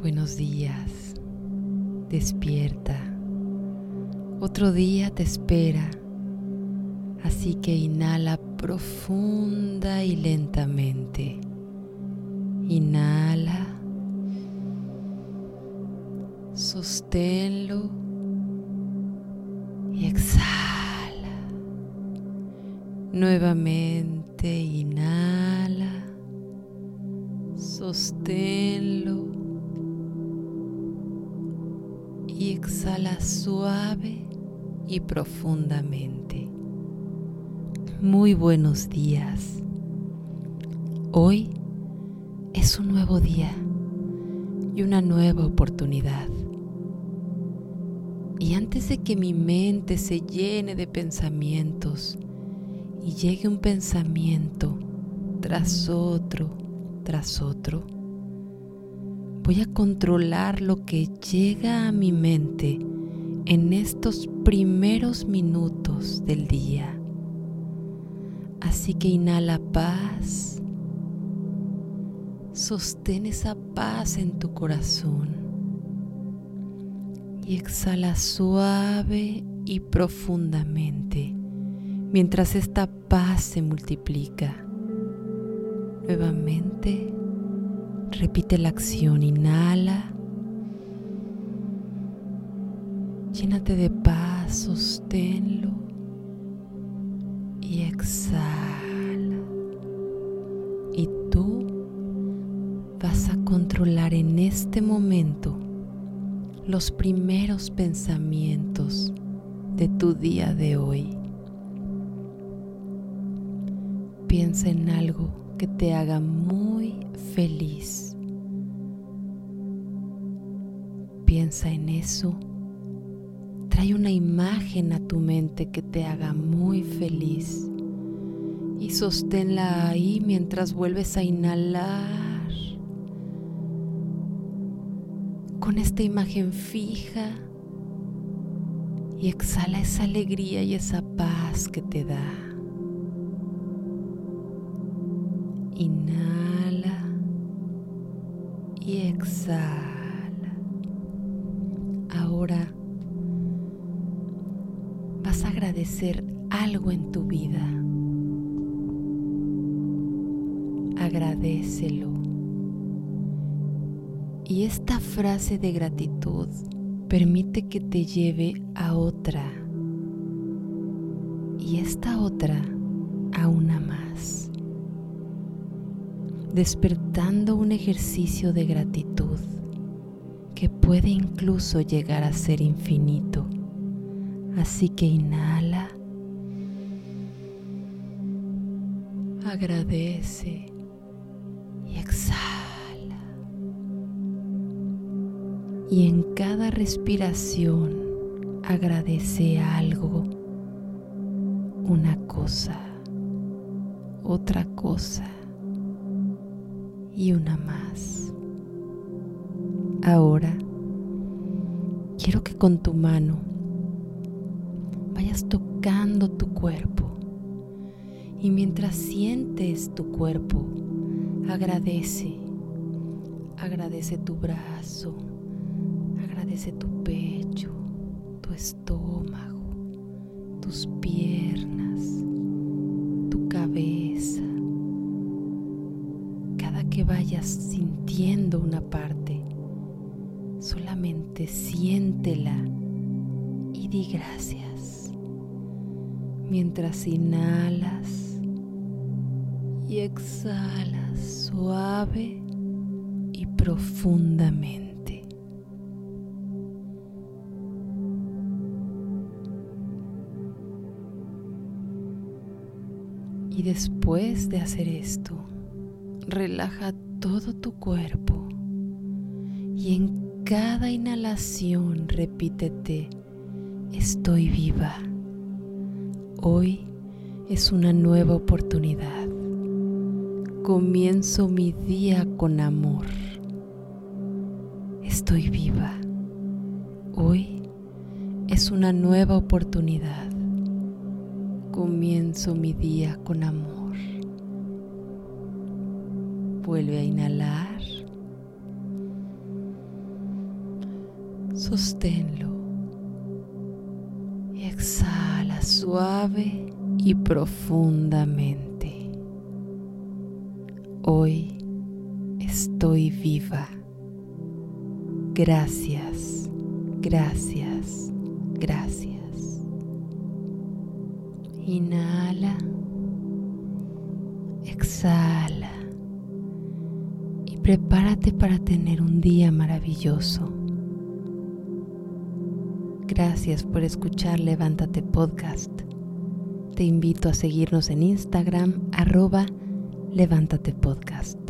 Buenos días. Despierta. Otro día te espera. Así que inhala profunda y lentamente. Inhala. Sosténlo. Y exhala. Nuevamente inhala. Sosténlo exhala suave y profundamente. Muy buenos días. Hoy es un nuevo día y una nueva oportunidad. Y antes de que mi mente se llene de pensamientos y llegue un pensamiento tras otro, tras otro, voy a controlar lo que llega a mi mente en estos primeros minutos del día. Así que inhala paz, sostén esa paz en tu corazón y exhala suave y profundamente mientras esta paz se multiplica. Nuevamente Repite la acción, inhala. Llénate de paz, sosténlo y exhala. Y tú vas a controlar en este momento los primeros pensamientos de tu día de hoy. Piensa en algo que te haga muy feliz. Piensa en eso. Trae una imagen a tu mente que te haga muy feliz y sosténla ahí mientras vuelves a inhalar con esta imagen fija y exhala esa alegría y esa paz que te da. Inhala y exhala. Ahora agradecer algo en tu vida. Agradecelo. Y esta frase de gratitud permite que te lleve a otra. Y esta otra a una más despertando un ejercicio de gratitud que puede incluso llegar a ser infinito. Así que inhala, agradece y exhala. Y en cada respiración agradece algo, una cosa, otra cosa y una más. Ahora quiero que con tu mano vayas tocando tu cuerpo y mientras sientes tu cuerpo, agradece. Agradece tu brazo, agradece tu pecho, tu estómago, tus piernas, tu cabeza que vayas sintiendo una parte, solamente siéntela y di gracias. Mientras inhalas y exhalas suave y profundamente. Y después de hacer esto, relaja todo tu cuerpo y en cada inhalación repítete, estoy viva. Hoy es una nueva oportunidad. Comienzo mi día con amor. Estoy viva. Hoy es una nueva oportunidad. Comienzo mi día con amor. Vuelve a inhalar Sosténlo. Y exhala suave y profundamente. Hoy estoy viva. Gracias, gracias, gracias. Inhala. Exhala. Y prepárate para tener un día maravilloso. Gracias por escuchar Levántate Podcast. Te invito a seguirnos en Instagram arroba Levántate Podcast.